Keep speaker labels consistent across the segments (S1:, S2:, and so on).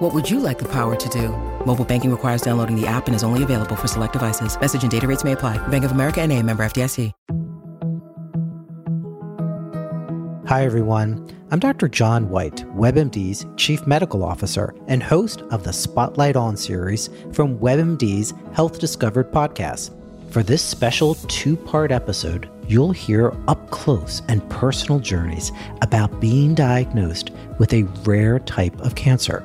S1: What would you like the power to do? Mobile banking requires downloading the app and is only available for select devices. Message and data rates may apply. Bank of America and a member FDIC.
S2: Hi, everyone. I'm Dr. John Whyte, WebMD's Chief Medical Officer and host of the Spotlight On series from WebMD's Health Discovered podcast. For this special two part episode, you'll hear up close and personal journeys about being diagnosed with a rare type of cancer,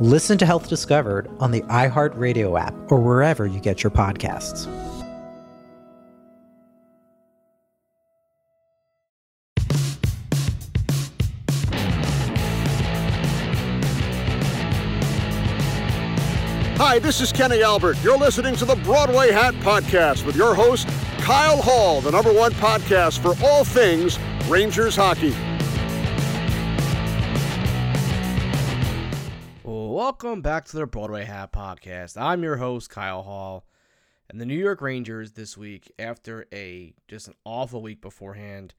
S2: Listen to Health Discovered on the iHeartRadio app or wherever you get your podcasts.
S3: Hi, this is Kenny Albert. You're listening to the Broadway Hat Podcast with your host, Kyle Hall, the number one podcast for all things Rangers hockey.
S4: Welcome back to the Broadway Hat Podcast. I'm your host, Kyle Hall. And the New York Rangers this week, after a just an awful week beforehand,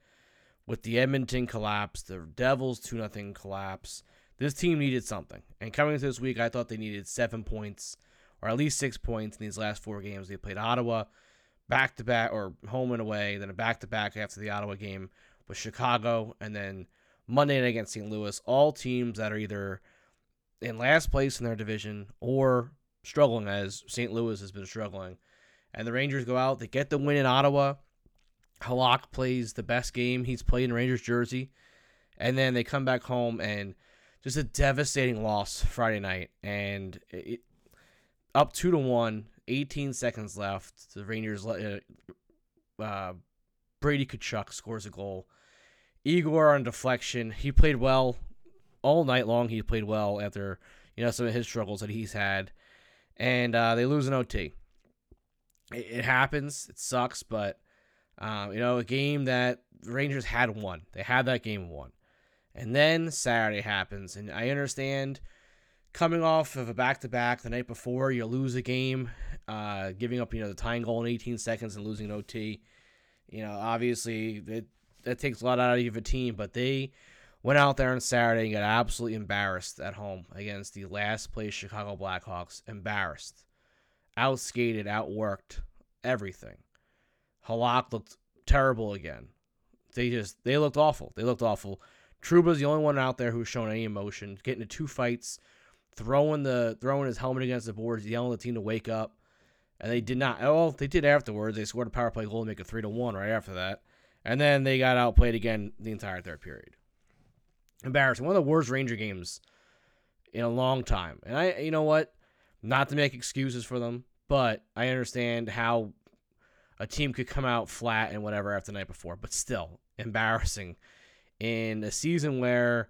S4: with the Edmonton collapse, the Devils 2 0 collapse, this team needed something. And coming into this week, I thought they needed seven points or at least six points in these last four games. They played Ottawa back to back or home and away, then a back to back after the Ottawa game with Chicago, and then Monday night against St. Louis. All teams that are either in last place in their division or struggling as St. Louis has been struggling. And the Rangers go out, they get the win in Ottawa. Halak plays the best game he's played in Rangers jersey. And then they come back home and just a devastating loss Friday night, and it, up two to one, 18 seconds left. The Rangers uh, uh, Brady Tkachuk scores a goal. Igor on deflection. He played well all night long. He played well after you know some of his struggles that he's had, and uh, they lose an OT. It, it happens. It sucks, but um, you know a game that Rangers had won. They had that game won. And then Saturday happens, and I understand coming off of a back to back the night before, you lose a game, uh, giving up you know the tying goal in 18 seconds and losing an OT. You know, obviously it that takes a lot out of you of a team, but they went out there on Saturday and got absolutely embarrassed at home against the last place Chicago Blackhawks. Embarrassed, outskated, outworked, everything. Halak looked terrible again. They just they looked awful. They looked awful. Trouba's the only one out there who's shown any emotion. Getting into two fights, throwing the throwing his helmet against the boards, yelling at the team to wake up. And they did not. Oh, they did afterwards. They scored a power play goal to make it three to one right after that. And then they got outplayed again the entire third period. Embarrassing. One of the worst Ranger games in a long time. And I, you know what? Not to make excuses for them, but I understand how a team could come out flat and whatever after the night before. But still, embarrassing in a season where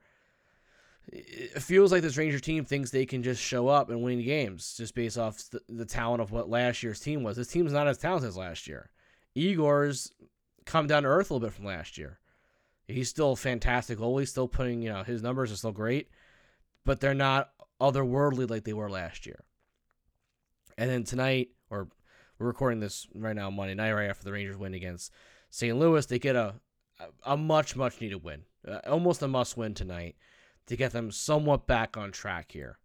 S4: it feels like this Ranger team thinks they can just show up and win games just based off the, the talent of what last year's team was. This team's not as talented as last year. Igor's come down to earth a little bit from last year. He's still fantastic goalie, still putting, you know, his numbers are still great, but they're not otherworldly like they were last year. And then tonight, or we're recording this right now Monday night, right after the Rangers win against St. Louis, they get a a much much needed win, uh, almost a must win tonight to get them somewhat back on track here.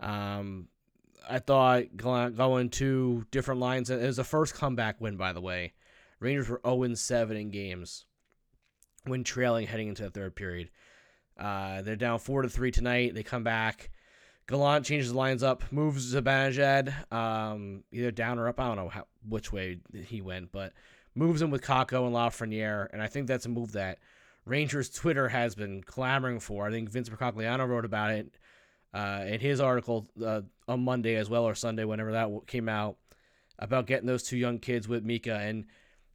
S4: Um, I thought going to different lines. It was the first comeback win, by the way. Rangers were 0 7 in games when trailing heading into the third period. Uh, they're down 4 to 3 tonight. They come back. Gallant changes the lines up, moves Zibanejad um, either down or up. I don't know how, which way he went, but moves him with Kakko and Lafreniere, and I think that's a move that Rangers Twitter has been clamoring for. I think Vince Mercogliano wrote about it uh, in his article uh, on Monday as well, or Sunday, whenever that came out, about getting those two young kids with Mika, and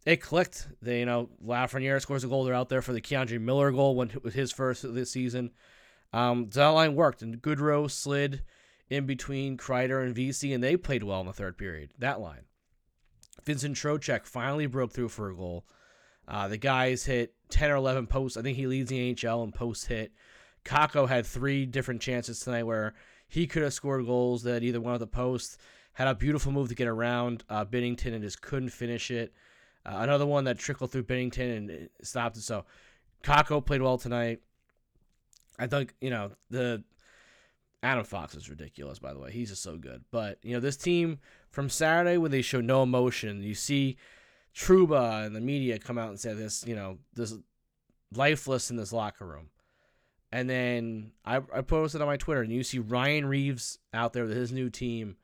S4: it clicked. They, you know, Lafreniere scores a goal. They're out there for the K'Andre Miller goal when it was his first of this season. Um, that line worked, and Goodrow slid in between Kreider and Vesey, and they played well in the third period. That line. Vincent Trocheck finally broke through for a goal. Uh, the guys hit 10 or 11 posts. I think he leads the NHL in post hit. Kakko had three different chances tonight where he could have scored goals that either one of the posts had a beautiful move to get around uh, Binnington and just couldn't finish it. Uh, another one that trickled through Binnington and stopped it. So Kakko played well tonight. I think, you know, the Adam Fox is ridiculous, by the way. He's just so good. But, you know, this team from Saturday when they show no emotion, you see Trouba and the media come out and say this, you know, this lifeless in this locker room. And then I, I posted on my Twitter, and you see Ryan Reaves out there with his new team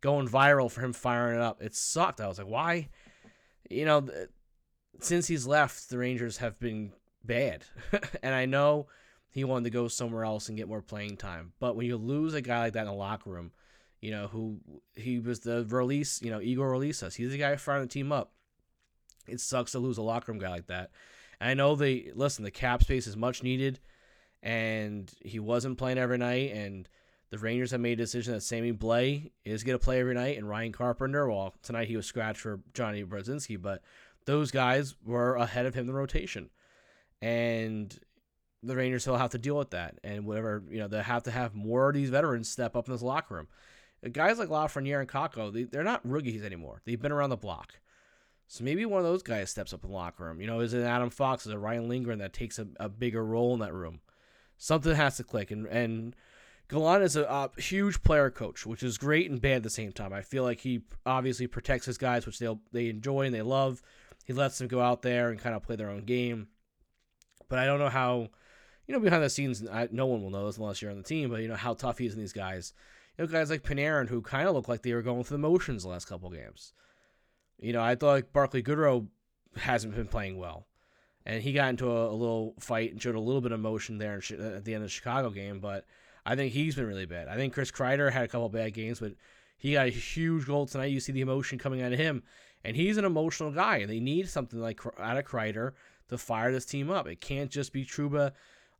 S4: going viral for him firing it up. It sucked. I was like, why? You know, since he's left, the Rangers have been bad. and I know he wanted to go somewhere else and get more playing time. But when you lose a guy like that in the locker room, you know, who he was the release, you know, Igor us. he's the guy firing the team up. It sucks to lose a locker room guy like that. And I know they listen, the cap space is much needed, and he wasn't playing every night. And the Rangers have made a decision that Sammy Blais is going to play every night, and Ryan Carpenter. Well, tonight he was scratched for Johnny Brodzinski, but those guys were ahead of him in the rotation, and the Rangers will have to deal with that. And whatever you know, they have to have more of these veterans step up in this locker room. Guys like Lafreniere and Kakko, they, they're not rookies anymore. They've been around the block. So maybe one of those guys steps up in the locker room. You know, is it Adam Fox? Is it Ryan Lindgren that takes a, a bigger role in that room? Something has to click. And and Gallant is a, huge player coach, which is great and bad at the same time. I feel like he obviously protects his guys, which they they enjoy and they love. He lets them go out there and kind of play their own game. But I don't know how, you know, behind the scenes, I, no one will know this unless you're on the team. But you know how tough he is in these guys. You know, guys like Panarin who kind of look like they were going through the motions the last couple games. You know, I thought like Barclay Goodrow hasn't been playing well, and he got into a, a little fight and showed a little bit of motion there at the end of the Chicago game. But I think he's been really bad. I think Chris Kreider had a couple bad games, but he got a huge goal tonight. You see the emotion coming out of him, and he's an emotional guy. And they need something like out of Kreider to fire this team up. It can't just be Trouba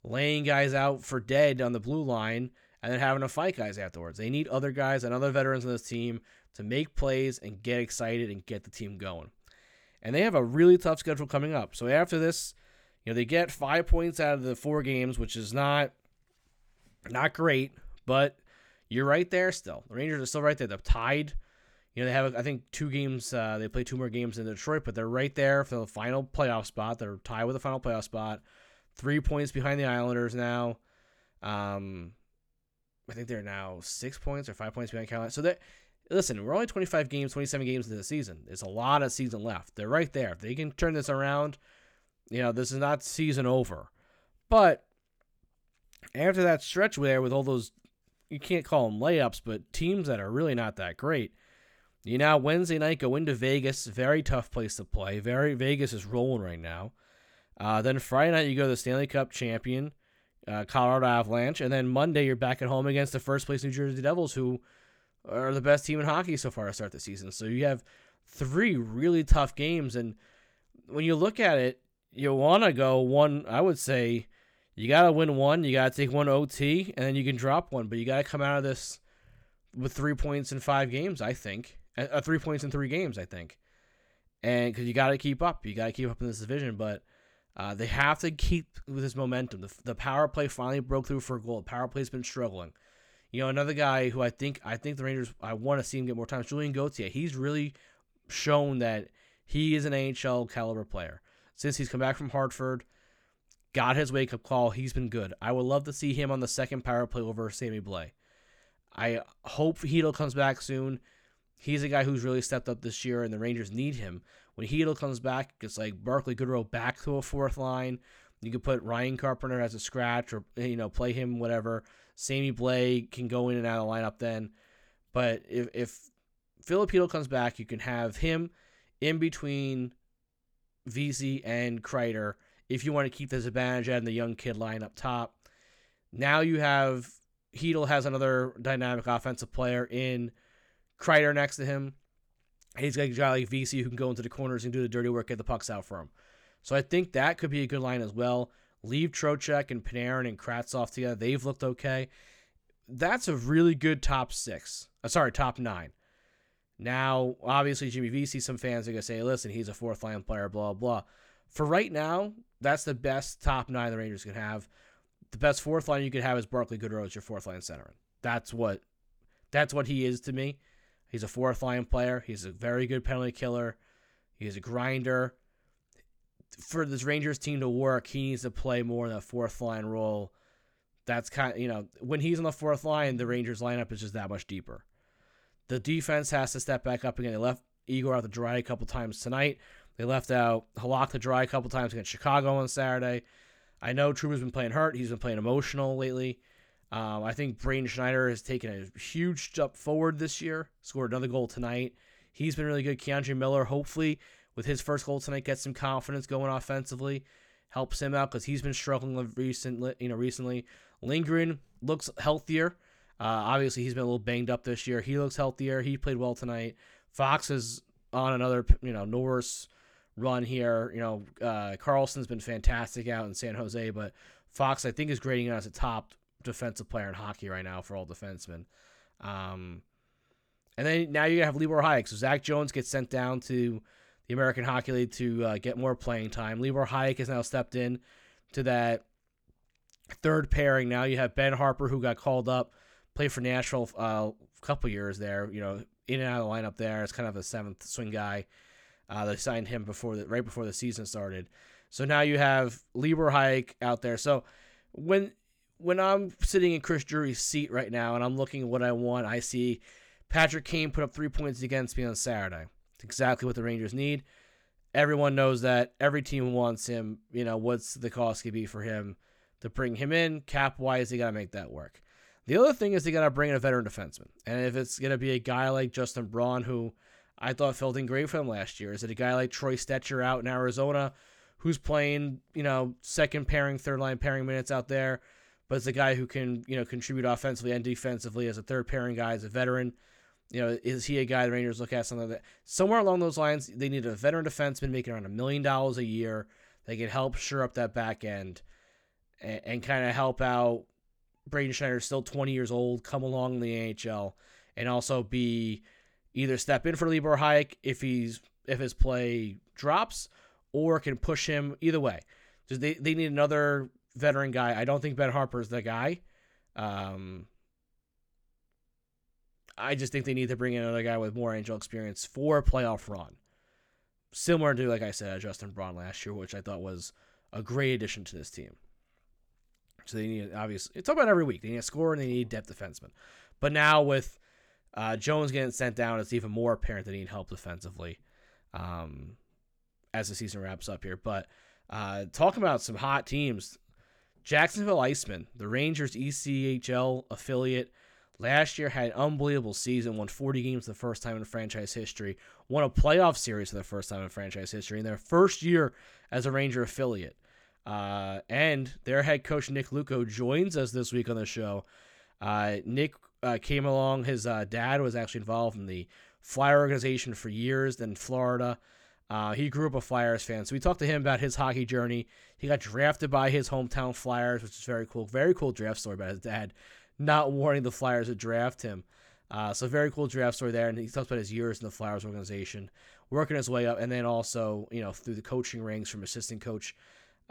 S4: laying guys out for dead on the blue line and then having to fight guys afterwards. They need other guys and other veterans on this team to make plays and get excited and get the team going. And they have a really tough schedule coming up. So after this, you know, they get five points out of the four games, which is not not great, but you're right there still. The Rangers are still right there. They're tied. You know, they have, I think, two games. Uh, they play two more games in Detroit, but they're right there for the final playoff spot. They're tied with the final playoff spot. Three points behind the Islanders now. Um, I think they're now six points or five points behind Carolina. So that listen, we're only 25 games, 27 games into the season. There's a lot of season left. They're right there. If they can turn this around, you know, this is not season over. But after that stretch there with all those, you can't call them layups, but teams that are really not that great. You now Wednesday night go into Vegas, very tough place to play. Very Vegas is rolling right now. Uh, then Friday night you go to the Stanley Cup champion, uh, Colorado Avalanche, and then Monday you're back at home against the first place New Jersey Devils, who are the best team in hockey so far to start the season. So you have three really tough games, and when you look at it, you want to go one. I would say you got to win one. You got to take one OT, and then you can drop one. But you got to come out of this with three points in five games. I think, uh, three points in three games. I think, and because you got to keep up, you got to keep up in this division. But uh, they have to keep with this momentum. The, the power play finally broke through for a goal. The power play's been struggling. You know, another guy who I think I think the Rangers I want to see him get more time. Julien Gauthier. He's really shown that he is an NHL caliber player since he's come back from Hartford got his wake up call. He's been good. I would love to see him on the second power play over Sammy Blais. I hope Chytil comes back soon. He's a guy who's really stepped up this year, and the Rangers need him. When Chytil comes back, it's like Barclay Goodrow back to a fourth line. You could put Ryan Carpenter as a scratch, or you know, play him whatever. Sammy Blais can go in and out of the lineup then. But if if Filipino comes back, you can have him in between Vesey and Kreider if you want to keep this advantage and the young kid line up top. Now you have Chytil has another dynamic offensive player in Kreider next to him. He's got a guy like Vesey who can go into the corners and do the dirty work, get the pucks out for him. So I think that could be a good line as well. Leave Trocheck and Panarin and Kravtsov together. They've looked okay. That's a really good top six. Uh, sorry, top nine. Now, obviously, Jimmy Vesey, some fans are going to say, listen, he's a fourth line player, blah, blah. For right now, that's the best top nine the Rangers can have. The best fourth line you could have is Barclay Goodrow as your fourth line center. That's what that's what he is to me. He's a fourth line player. He's a very good penalty killer. He's a grinder. For this Rangers team to work, he needs to play more in that fourth line role. That's kind of, you know, when he's on the fourth line, the Rangers lineup is just that much deeper. The defense has to step back up again. They left Igor out to dry a couple times tonight. They left out Halak to dry a couple times against Chicago on Saturday. I know Trouba's been playing hurt. He's been playing emotional lately. Um, I think Braden Schneider has taken a huge step forward this year. Scored another goal tonight. He's been really good. K'Andre Miller, hopefully, with his first goal tonight, gets some confidence going offensively. Helps him out because he's been struggling recently. You know, recently. Lindgren looks healthier. Uh, obviously, he's been a little banged up this year. He looks healthier. He played well tonight. Fox is on another, you know, Norris run here. You know, uh, Karlsson's been fantastic out in San Jose, but Fox, I think, is grading out as a top defensive player in hockey right now for all defensemen. Um, and then now you have Libor Hajek. So Zach Jones gets sent down to the American Hockey League to uh, get more playing time. Libor Hajek has now stepped in to that third pairing. Now you have Ben Harpur, who got called up, played for Nashville uh, a couple years there. You know, in and out of the lineup there. It's kind of a seventh swing guy. Uh, they signed him before the, right before the season started. So now you have Libor Hajek out there. So when when I'm sitting in Chris Drury's seat right now and I'm looking at what I want, I see Patrick Kane put up three points against me on Saturday. It's exactly what the Rangers need. Everyone knows that. Every team wants him. You know, what's the cost could be for him to bring him in? Cap wise, they got to make that work. The other thing is they got to bring in a veteran defenseman. And if it's going to be a guy like Justin Braun, who I thought in great for them last year, is it a guy like Troy Stecher out in Arizona who's playing, you know, second pairing, third line pairing minutes out there? but it's a guy who can you know contribute offensively and defensively as a third pairing guy as a veteran. You know, is he a guy the Rangers look at something like that? Somewhere along those lines, they need a veteran defenseman making around a million dollars a year. They can help shore up that back end and, and kind of help out. Braden Schneider, still 20 years old, come along in the NHL, and also be either step in for Libor Hajek if he's if his play drops, or can push him either way. Just they, they need another veteran guy. I don't think Ben Harpur is the guy. Um, I just think they need to bring in another guy with more NHL experience for playoff run. Similar to, like I said, Justin Braun last year, which I thought was a great addition to this team. So they need, obviously, it's about every week. They need a scorer and they need depth defenseman. But now with uh, Jones getting sent down, it's even more apparent that he needs help defensively um, as the season wraps up here. But uh, talking about some hot teams, Jacksonville Icemen, the Rangers ECHL affiliate, last year had an unbelievable season, won 40 games for the first time in franchise history, won a playoff series for the first time in franchise history in their first year as a Ranger affiliate. Uh, and their head coach, Nick Luukko joins us this week on the show. Uh, Nick uh, came along. His uh, dad was actually involved in the Flyer organization for years in Florida. Uh, he grew up a Flyers fan, so we talked to him about his hockey journey. He got drafted by his hometown Flyers, which is very cool. Very cool draft story about his dad not wanting the Flyers to draft him. Uh, so very cool draft story there, and he talks about his years in the Flyers organization, working his way up, and then also you know through the coaching ranks from assistant coach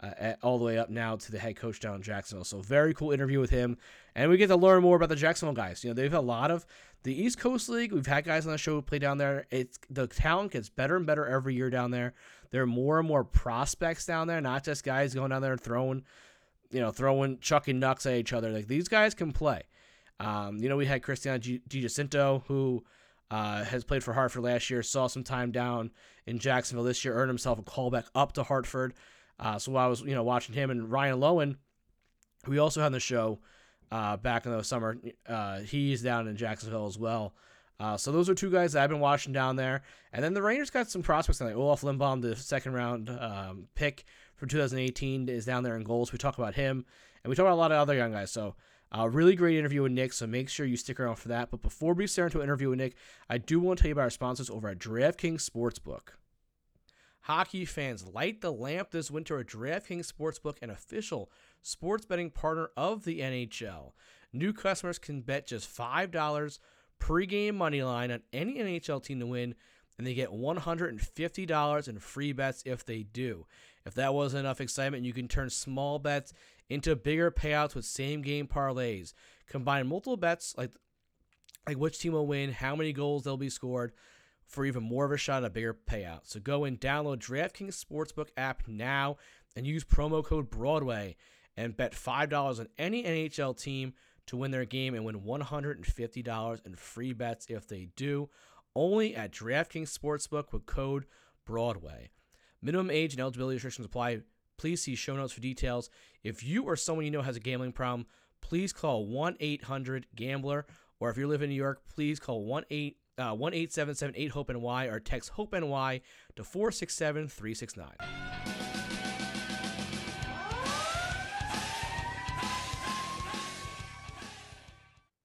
S4: uh, at, all the way up now to the head coach down in Jacksonville. So very cool interview with him, and we get to learn more about the Jacksonville guys. You know they've had a lot of the East Coast League. We've had guys on the show who play down there. It's the talent gets better and better every year down there. There are more and more prospects down there, not just guys going down there and throwing, you know, throwing chucking knucks at each other. Like these guys can play. Um, you know, we had Cristian G- who. Uh, has played for Hartford last year, saw some time down in Jacksonville this year, earned himself a call back up to Hartford. Uh, so I was, you know, watching him and Ryan Lowen, we also had on the show uh, back in the summer. Uh, he's down in Jacksonville as well. Uh, so those are two guys that I've been watching down there. And then the Rangers got some prospects like. Olof Lindbom, the second round um, pick from 2018, is down there in goals. We talk about him, and we talk about a lot of other young guys. So uh, really great interview with Nick, so make sure you stick around for that. But before we start into an interview with Nick, I do want to tell you about our sponsors over at DraftKings Sportsbook. Hockey fans, light the lamp this winter at DraftKings Sportsbook, an official sports betting partner of the NHL. New customers can bet just $5 pregame money line on any NHL team to win, and they get $150 in free bets if they do. If that wasn't enough excitement, you can turn small bets into bigger payouts with same game parlays. Combine multiple bets like like which team will win, how many goals they'll be scored, for even more of a shot at a bigger payout. So go and download DraftKings Sportsbook app now and use promo code Broadway and bet $5 on any NHL team to win their game and win $150 in free bets if they do. Only at DraftKings Sportsbook with code Broadway. Minimum age and eligibility restrictions apply. Please see show notes for details. If you or someone you know has a gambling problem, please call 1 800 Gambler. Or if you live in New York, please call 1 8 uh, 1 877 HOPE NY or text HOPE NY to four six seven three six nine.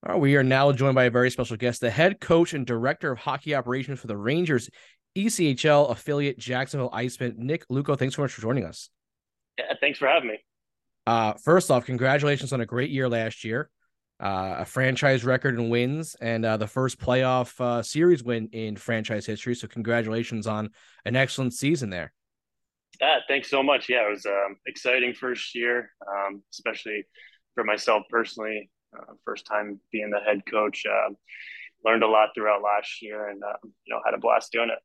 S4: All right, we are now joined by a very special guest, the head coach and director of hockey operations for the Rangers ECHL affiliate Jacksonville Icemen, Nick Luukko. Thanks so much for joining us.
S5: Yeah, thanks for having me.
S4: Uh, first off, congratulations on a great year last year uh, a franchise record in wins and uh, the first playoff uh, series win in franchise history. So congratulations on an excellent season there.
S5: Yeah, thanks so much. Yeah, it was um, exciting first year, um, especially for myself personally. Uh, first time being the head coach. Um, learned a lot throughout last year, and um, you know had a blast doing it.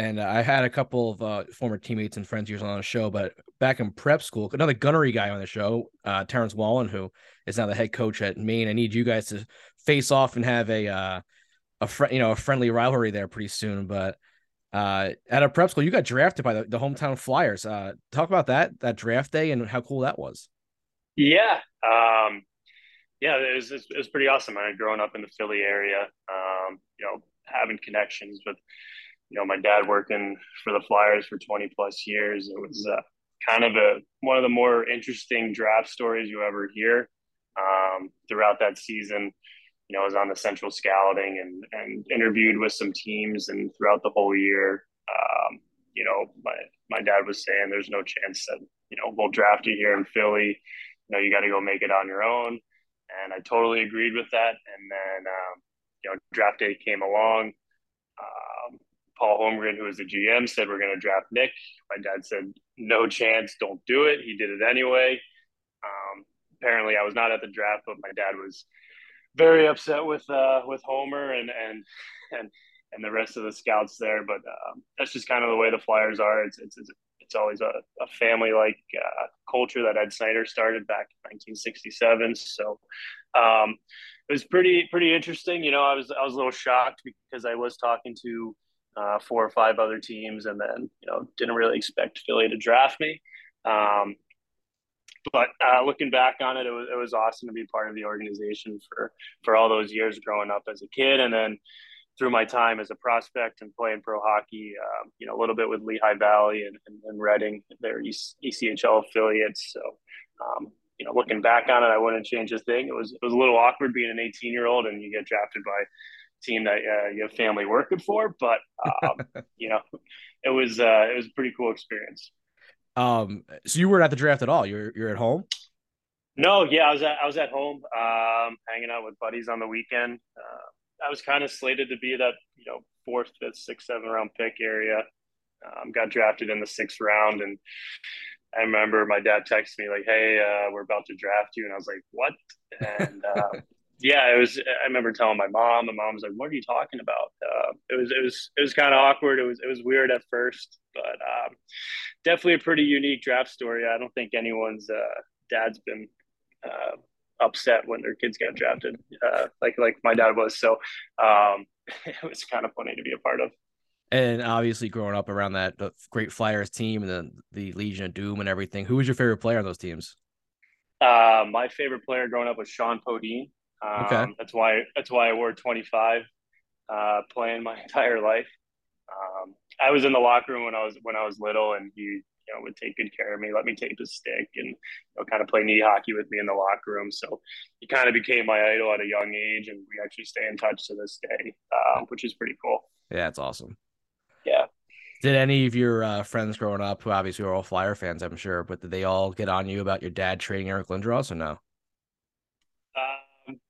S4: And I had a couple of uh, former teammates and friends years on the show, but back in prep school, another gunnery guy on the show, uh, Terrence Wallen, who is now the head coach at Maine. I need you guys to face off and have a uh, a fr- you know a friendly rivalry there pretty soon. But uh, at a prep school, you got drafted by the, the hometown Flyers. Uh, talk about that that draft day and how cool that was.
S5: Yeah, um, yeah, it was, it was pretty awesome. I had grown up in the Philly area, um, you know, having connections with you know, my dad working for the Flyers for 20 plus years. It was uh, kind of a one of the more interesting draft stories you ever hear. Um, throughout that season, you know, I was on the central scouting and, and interviewed with some teams, and throughout the whole year, um, you know, my my dad was saying there's no chance that you know we'll draft you here in Philly. You know, you got to go make it on your own, and I totally agreed with that. And then, um, you know, draft day came along. Paul Holmgren, who was the GM, said we're going to draft Nick. My dad said no chance, don't do it. He did it anyway. Um, apparently, I was not at the draft, but my dad was very upset with uh, with Homer and and and and the rest of the scouts there. But um, that's just kind of the way the Flyers are. It's it's it's always a, a family like uh, culture that Ed Snider started back in 1967. So um, it was pretty pretty interesting. You know, I was I was a little shocked because I was talking to uh, four or five other teams, and then you know didn't really expect Philly to draft me. Um, but uh, looking back on it, it was, it was awesome to be part of the organization for for all those years growing up as a kid, and then through my time as a prospect and playing pro hockey, um, you know, a little bit with Lehigh Valley and, and, and Reading, their ECHL affiliates. So, um, you know, looking back on it, I wouldn't change a thing. It was it was a little awkward being an 18 year old and you get drafted by team that uh, you have family working for, but um, you know, it was uh, it was a pretty cool experience.
S4: Um, so you weren't at the draft at all. You're you're at home.
S5: No, yeah, I was at I was at home, um, hanging out with buddies on the weekend. Uh, I was kind of slated to be that you know fourth, fifth, sixth, seventh round pick area. Um, got drafted in the sixth round, and I remember my dad texted me like, "Hey, uh, we're about to draft you," and I was like, "What?" And uh, yeah, it was. I remember telling my mom. My mom was like, "What are you talking about?" Uh, it was. It was. It was kind of awkward. It was. It was weird at first, but um, definitely a pretty unique draft story. I don't think anyone's uh, dad's been uh, upset when their kids got drafted, uh, like like my dad was. So um, it was kind of funny to be a part of.
S4: And obviously, growing up around that great Flyers team and the the Legion of Doom and everything, who was your favorite player on those teams?
S5: Uh, my favorite player growing up was Shjon Podein. Um, okay. That's why that's why I wore 25. uh, playing my entire life. Um, I was in the locker room when I was when I was little, and he you know would take good care of me, let me tape his stick, and you know, kind of play knee hockey with me in the locker room. So he kind of became my idol at a young age, and we actually stay in touch to this day, um, which is pretty cool.
S4: Yeah, it's awesome.
S5: Yeah.
S4: Did any of your uh, friends growing up, who obviously were all Flyer fans, I'm sure, but did they all get on you about your dad trading Eric Lindros or no?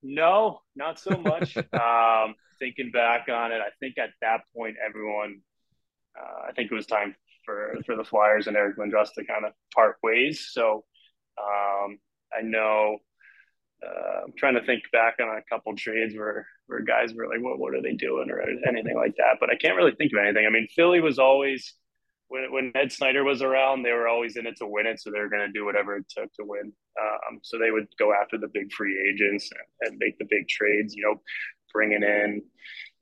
S5: No, not so much. um, thinking back on it, I think at that point, everyone, uh, I think it was time for, for the Flyers and Eric Lindros to kind of part ways. So um, I know uh, I'm trying to think back on a couple trades where where guys were like, "What what are they doing?" or anything like that. But I can't really think of anything. I mean, Philly was always when when Ed Snider was around, they were always in it to win it, so they were going to do whatever it took to win. Um, so they would go after the big free agents and, and, make the big trades. You know, bringing in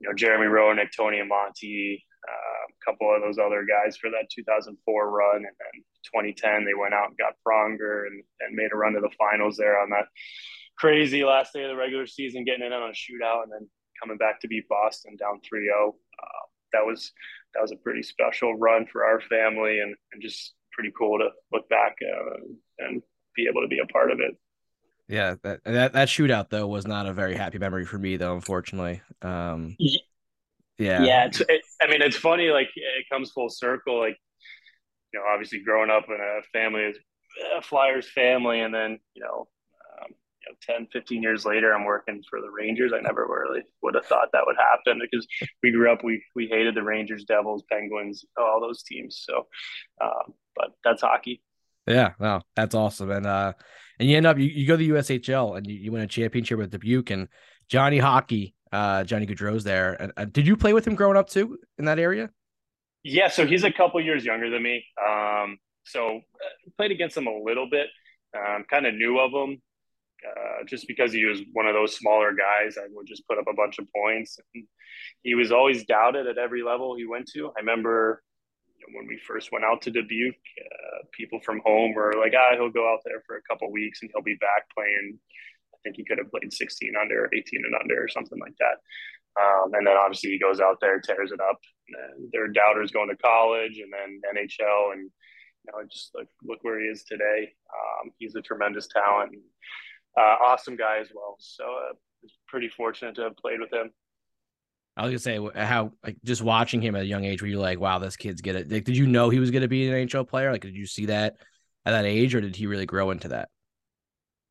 S5: you know Jeremy Roenick, Tony Amonte, uh, a couple of those other guys for that 2004 run, and then 2010 they went out and got Pronger and, and made a run to the finals there on that crazy last day of the regular season, getting in on a shootout, and then coming back to beat Boston down 3-0. Uh, that was that was a pretty special run for our family, and, and just pretty cool to look back uh, and be able to be a part of it.
S4: Yeah, that, that that shootout though was not a very happy memory for me though, unfortunately. Um,
S5: yeah, yeah. It's, it, I mean, it's funny. Like it comes full circle. Like you know, obviously growing up in a family, as a Flyers family, and then you know know, 10, 15 years later, I'm working for the Rangers. I never really would have thought that would happen because we grew up, we, we hated the Rangers, Devils, Penguins, all those teams. So, um, but that's hockey.
S4: Yeah, no, that's awesome. And, uh, and you end up, you, you go to the USHL and you, you win a championship with Dubuque and Johnny Hockey, uh, Johnny Gaudreau's there. And uh, did you play with him growing up too in that area?
S5: Yeah. So he's a couple years younger than me. Um, so uh, played against him a little bit. Um, kind of knew of him uh, just because he was one of those smaller guys, I would just put up a bunch of points. And he was always doubted at every level he went to. I remember when we first went out to Dubuque, uh, people from home were like, "Ah, he'll go out there for a couple weeks and he'll be back playing." I think he could have played 16 under, 18 and under, or something like that. Um, and then obviously he goes out there, tears it up. And there are doubters going to college and then NHL, and you know, just like look where he is today. Um, he's a tremendous talent. And, awesome guy as well. So uh, pretty fortunate to have played with him.
S4: I was gonna say how like just watching him at a young age, were you like, wow, this kid's good at? Like, did you know he was gonna be an NHL player? Like, did you see that at that age, or did he really grow into that?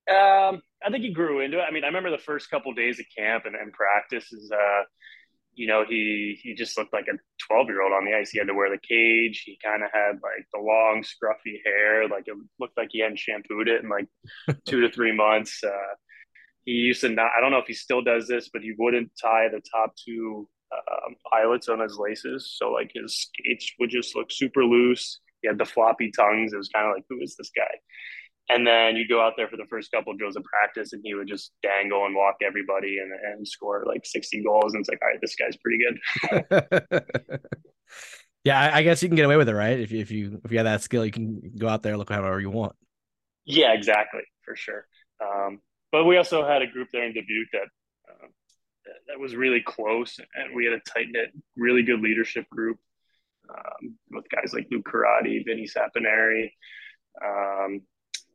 S5: Um, I think he grew into it. I mean, I remember the first couple days of camp and, and practice is uh, you know, he he just looked like a 12 year old on the ice. He had to wear the cage. He kind of had like the long, scruffy hair. Like it looked like he hadn't shampooed it in like two to three months. Uh, he used to not, I don't know if he still does this, but he wouldn't tie the top two um, eyelets on his laces. So like his skates would just look super loose. He had the floppy tongues. It was kind of like, who is this guy? And then you'd go out there for the first couple of drills of practice, and he would just dangle and walk everybody and, and score like 60 goals. And it's like, all right, this guy's pretty
S4: good. yeah, I guess you can get away with it, right? If you if you if you have that skill, you can go out there look however you want.
S5: Yeah, exactly, for sure. Um, but we also had a group there in Dubuque that, uh, that, was really close, and we had a tight knit, really good leadership group um, with guys like Luke Corradi, Vinny Saponari. Um,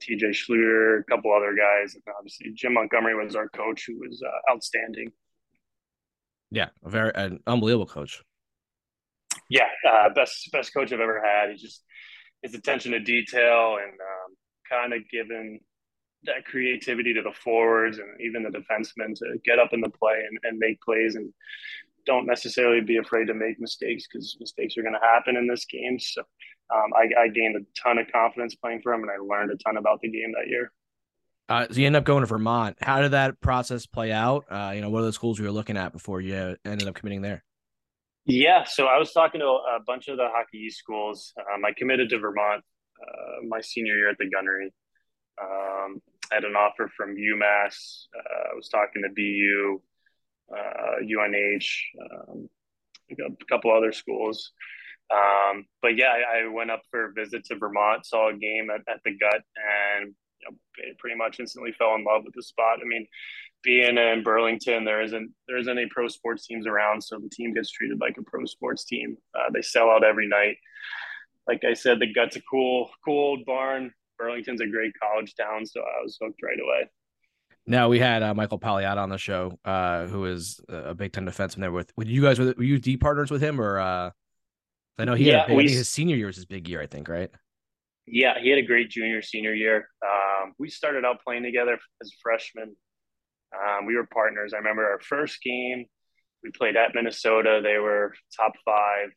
S5: TJ Schluter, a couple other guys, and obviously Jim Montgomery was our coach, who was uh, outstanding.
S4: Yeah, a very an unbelievable coach.
S5: Yeah, uh, best best coach I've ever had. He just his attention to detail and um, kind of given that creativity to the forwards and even the defensemen to get up in the play and, and make plays and don't necessarily be afraid to make mistakes because mistakes are going to happen in this game. So um, I, I, gained a ton of confidence playing for him, and I learned a ton about the game that year.
S4: Uh, so you end up going to Vermont. How did that process play out? Uh, you know, what are the schools you were looking at before you ended up committing there?
S5: Yeah, so I was talking to a bunch of the hockey East schools. Um, I committed to Vermont uh, my senior year at the Gunnery. Um, I had an offer from UMass. Uh, I was talking to BU, UNH, um, a couple other schools. Um, but yeah, I, I, went up for a visit to Vermont, saw a game at, at the Gut, and you know, pretty much instantly fell in love with the spot. I mean, being in Burlington, there isn't there isn't any pro sports teams around, so the team gets treated like a pro sports team. Uh, they sell out every night. Like I said, the gut's a cool, cool old barn. Burlington's a great college town, so I was hooked right away.
S4: Now we had uh, Michael Paliotta on the show, uh, who is a Big Ten defenseman there. With, with you guys, were, were you D partners with him, or uh, I know he yeah, had big, his senior year was his big year, I think, right?
S5: Yeah, he had a great junior senior year. Um, we started out playing together as freshmen. Um, we were partners. I remember our first game. We played at Minnesota. They were top five.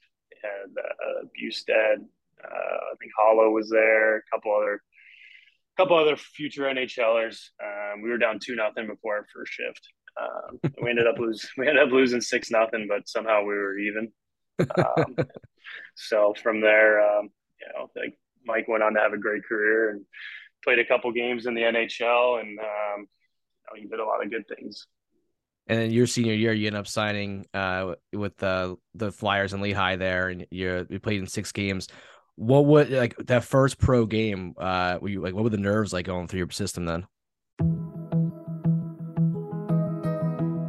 S5: Had uh. Uh, I think Haula was there. A couple other couple other future NHLers. Um, we were down two nothing before our first shift. Um, we ended up losing. We ended up losing six nothing, but somehow we were even. Um, so from there, um, you know, like Mike went on to have a great career and played a couple games in the NHL, and um, you know, he did a lot of good things.
S4: And then your senior year, you end up signing uh, with the the Flyers and Lehigh there, and you you played in six games what would like that first pro game uh were you like what were the nerves like going through your system then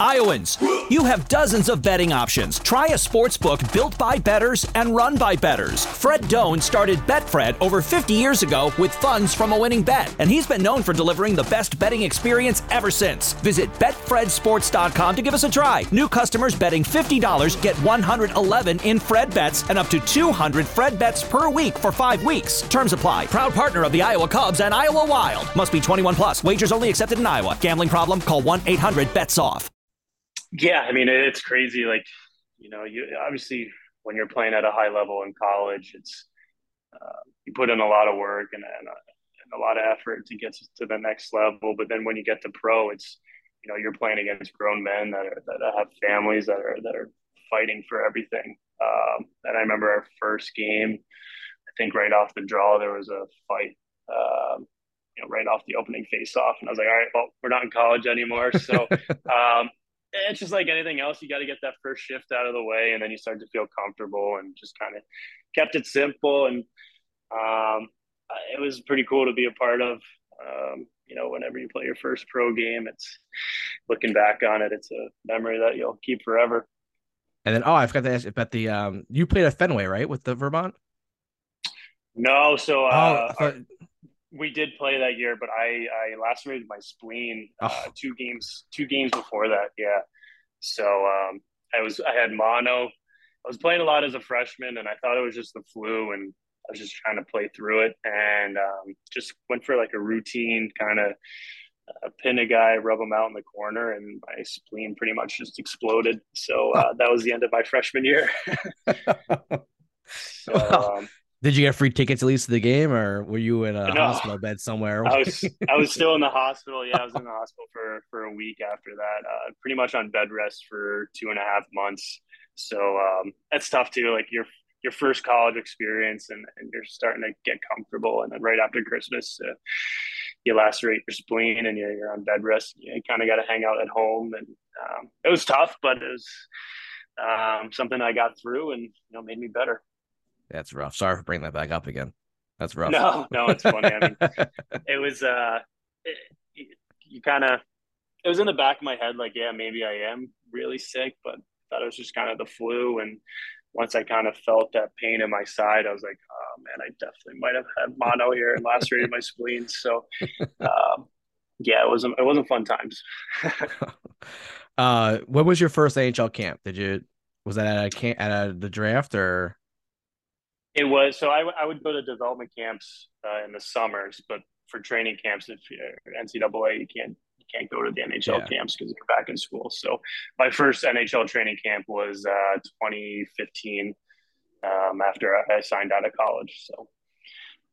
S6: Iowans, you have dozens of betting options. Try a sports book built by bettors and run by bettors. Fred Done started Betfred over 50 years ago with funds from a winning bet, and he's been known for delivering the best betting experience ever since. Visit betfredsports.com to give us a try. New customers betting $50 get 111 in Fred bets and up to 200 Fred bets per week for 5 weeks. Terms apply. Proud partner of the Iowa Cubs and Iowa Wild. Must be 21 plus. Wagers only accepted in Iowa. Gambling problem? Call 1-800-BETS-OFF.
S5: Yeah, I mean it's crazy. Like you know, you obviously when you're playing at a high level in college, it's uh, you put in a lot of work and, and, a, and a lot of effort to get to the next level. But then when you get to pro, it's you know you're playing against grown men that are that have families that are that are fighting for everything. Um, and I remember our first game. I think right off the draw there was a fight. Um, you know, right off the opening face off, and I was like, all right, well, we're not in college anymore, so um, it's just like anything else. You got to get that first shift out of the way, and then you start to feel comfortable and just kind of kept it simple. And um, it was pretty cool to be a part of. Um, you know, whenever you play your first pro game, it's looking back on it, it's a memory that you'll keep forever.
S4: And then, oh, I forgot to ask about the um, you played at Fenway, right, with the Vermont?
S5: No, so uh, oh, we did play that year, but I I lacerated my spleen uh, oh. two games two games before that. Yeah, so um, I was I had mono. I was playing a lot as a freshman, and I thought it was just the flu, and I was just trying to play through it, and um, just went for like a routine kind of uh, pin a guy, rub him out in the corner, and my spleen pretty much just exploded. So uh, that was the end of my freshman year.
S4: so, um, did you get free tickets at least to the game, or were you in a no, hospital bed somewhere?
S5: I was I was still in the hospital. Yeah, I was in the hospital for for a week after that. Uh, pretty much on bed rest for two and a half months. So um, that's tough too. Like your your first college experience, and, and you're starting to get comfortable, and then right after Christmas, uh, you lacerate your spleen, and you're, you're on bed rest. You kind of got to hang out at home, and um, it was tough, but it was um, something I got through, and you know made me better.
S4: That's rough. Sorry for bringing that back up again. That's rough.
S5: No, no, it's funny. I mean, it was uh, it, you, kind of it was in the back of my head, like, yeah, maybe I am really sick, but I thought it was just kind of the flu. And once I kind of felt that pain in my side, I was like, oh man, I definitely might have had mono here and lacerated my spleen. So, um, yeah, it wasn't it wasn't fun times.
S4: uh, what was your first NHL camp? Did you was that at a camp at a, the draft or?
S5: It was so I, I would go to development camps uh, in the summers, but for training camps, if you're NCAA, you can't you can't go to the NHL yeah. camps because you're back in school. So my first NHL training camp was uh, 2015 um, after I signed out of college. So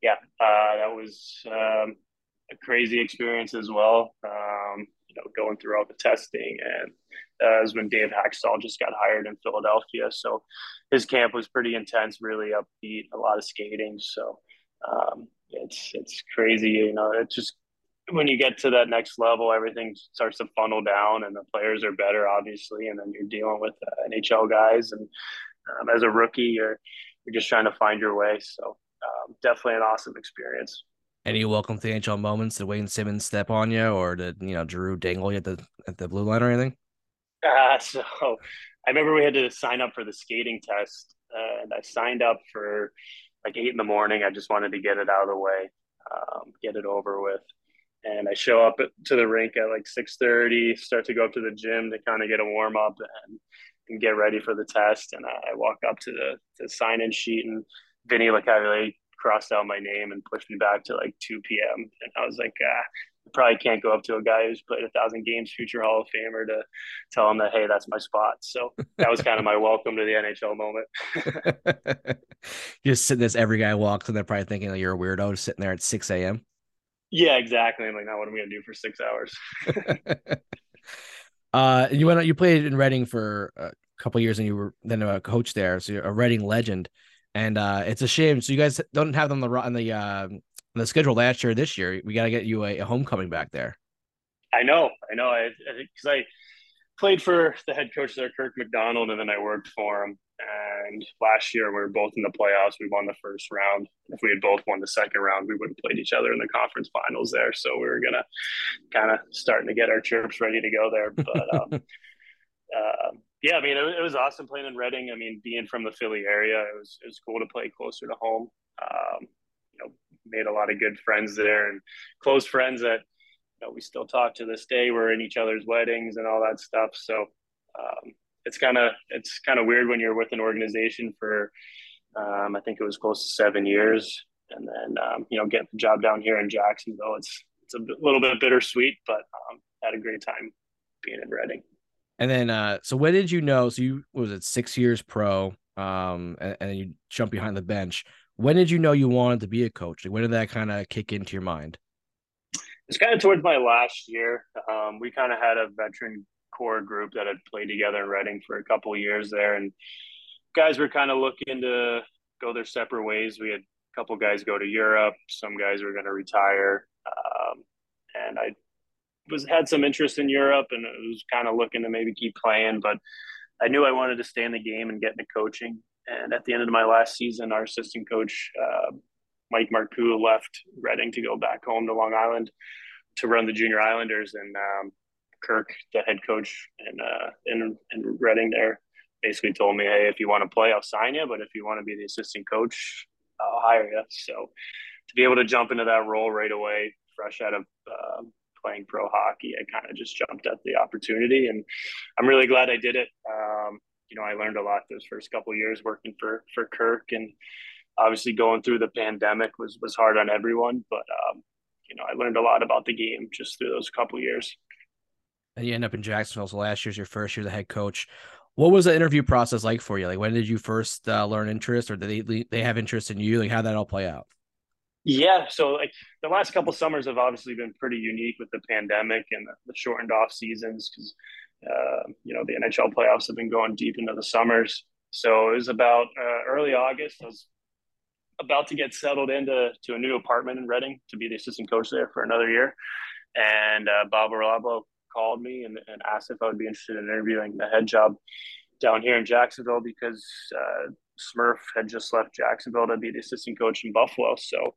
S5: yeah, uh, that was um, a crazy experience as well. Um, know, going through all the testing, and uh, as when Dave Hakstol just got hired in Philadelphia, so his camp was pretty intense, really upbeat, a lot of skating. So um, it's it's crazy, you know. It's just when you get to that next level, everything starts to funnel down, and the players are better, obviously, and then you're dealing with uh, NHL guys, and um, as a rookie, you're you're just trying to find your way. So um, definitely an awesome experience.
S4: Any welcome to the NHL moments? Did Wayne Simmonds step on you, or did you know Drew dangle you at the at the blue line or anything?
S5: Uh, so I remember we had to sign up for the skating test, uh, and I signed up for like eight in the morning. I just wanted to get it out of the way, um, get it over with. And I show up to the rink at like six thirty, start to go up to the gym to kind of get a warm up and, and get ready for the test. And I, I walk up to the, the sign in sheet, and Vinny Lecavalier crossed out my name and pushed me back to like 2 p.m. And I was like, ah, I probably can't go up to a guy who's played a thousand games, future Hall of Famer, to tell him that, hey, that's my spot. So that was kind of my welcome to the NHL moment.
S4: just sitting this every guy walks and they're probably thinking that you're a weirdo sitting there at 6 a.m.
S5: Yeah, exactly. I'm like, now what am I gonna do for six hours?
S4: uh, you went out, you played in Reading for a couple years and you were then a coach there, so you're a Reading legend and uh, it's a shame. So you guys don't have them on the on the uh, on the schedule last year. This year, we got to get you a, a, homecoming back there.
S5: I know, I know. I because I, I, played for the head coach there, Kirk MacDonald, and then I worked for him. And last year, we were both in the playoffs. We won the first round. If we had both won the second round, we would have played each other in the conference finals there. So we were gonna kind of starting to get our chirps ready to go there, but. Um, uh, yeah, I mean, it, it, was awesome playing in Reading. I mean, being from the Philly area, it was it was cool to play closer to home. Um, you know, made a lot of good friends there and close friends that you know we still talk to this day. We're in each other's weddings and all that stuff. So um, it's kind of it's kind of weird when you're with an organization for um, I think it was close to seven years, and then um, you know getting the job down here in Jacksonville. It's it's a little bit bittersweet, but um, had a great time being in Reading.
S4: And then, uh, so when did you know? So you was it six years pro, um, and, and you jump behind the bench. When did you know you wanted to be a coach? Like, when did that kind of kick into your mind?
S5: It's kind of towards my last year. Um, we kind of had a veteran core group that had played together in Reading for a couple years there, and guys were kind of looking to go their separate ways. We had a couple guys go to Europe. Some guys were going to retire, um, and I was had some interest in Europe and was kind of looking to maybe keep playing, but I knew I wanted to stay in the game and get into coaching. And at the end of my last season, our assistant coach, uh, Mike Marcoux, left Reading to go back home to Long Island to run the Junior Islanders. And um, Kirk, the head coach in, uh, in, in Reading there, basically told me, hey, if you want to play, I'll sign you. But if you want to be the assistant coach, I'll hire you. So to be able to jump into that role right away, fresh out of uh, playing pro hockey, I kind of just jumped at the opportunity, and I'm really glad I did it. Um, you know, I learned a lot those first couple years working for for Kirk, and obviously going through the pandemic was was hard on everyone. But um, you know, I learned a lot about the game just through those couple years.
S4: And you end up in Jacksonville. So last year's your first year as a head coach. What was the interview process like for you? Like, when did you first uh, learn interest, or did they they have interest in you? Like, how that all play out?
S5: Yeah, so like the last couple summers have obviously been pretty unique with the pandemic and the, shortened off seasons because uh, you know the NHL playoffs have been going deep into the summers. So it was about uh, early August. I was about to get settled into to a new apartment in Reading to be the assistant coach there for another year, and uh, Bob Ohrablo called me and, and asked if I would be interested in interviewing the head job down here in Jacksonville because uh, Smurf had just left Jacksonville to be the assistant coach in Buffalo. So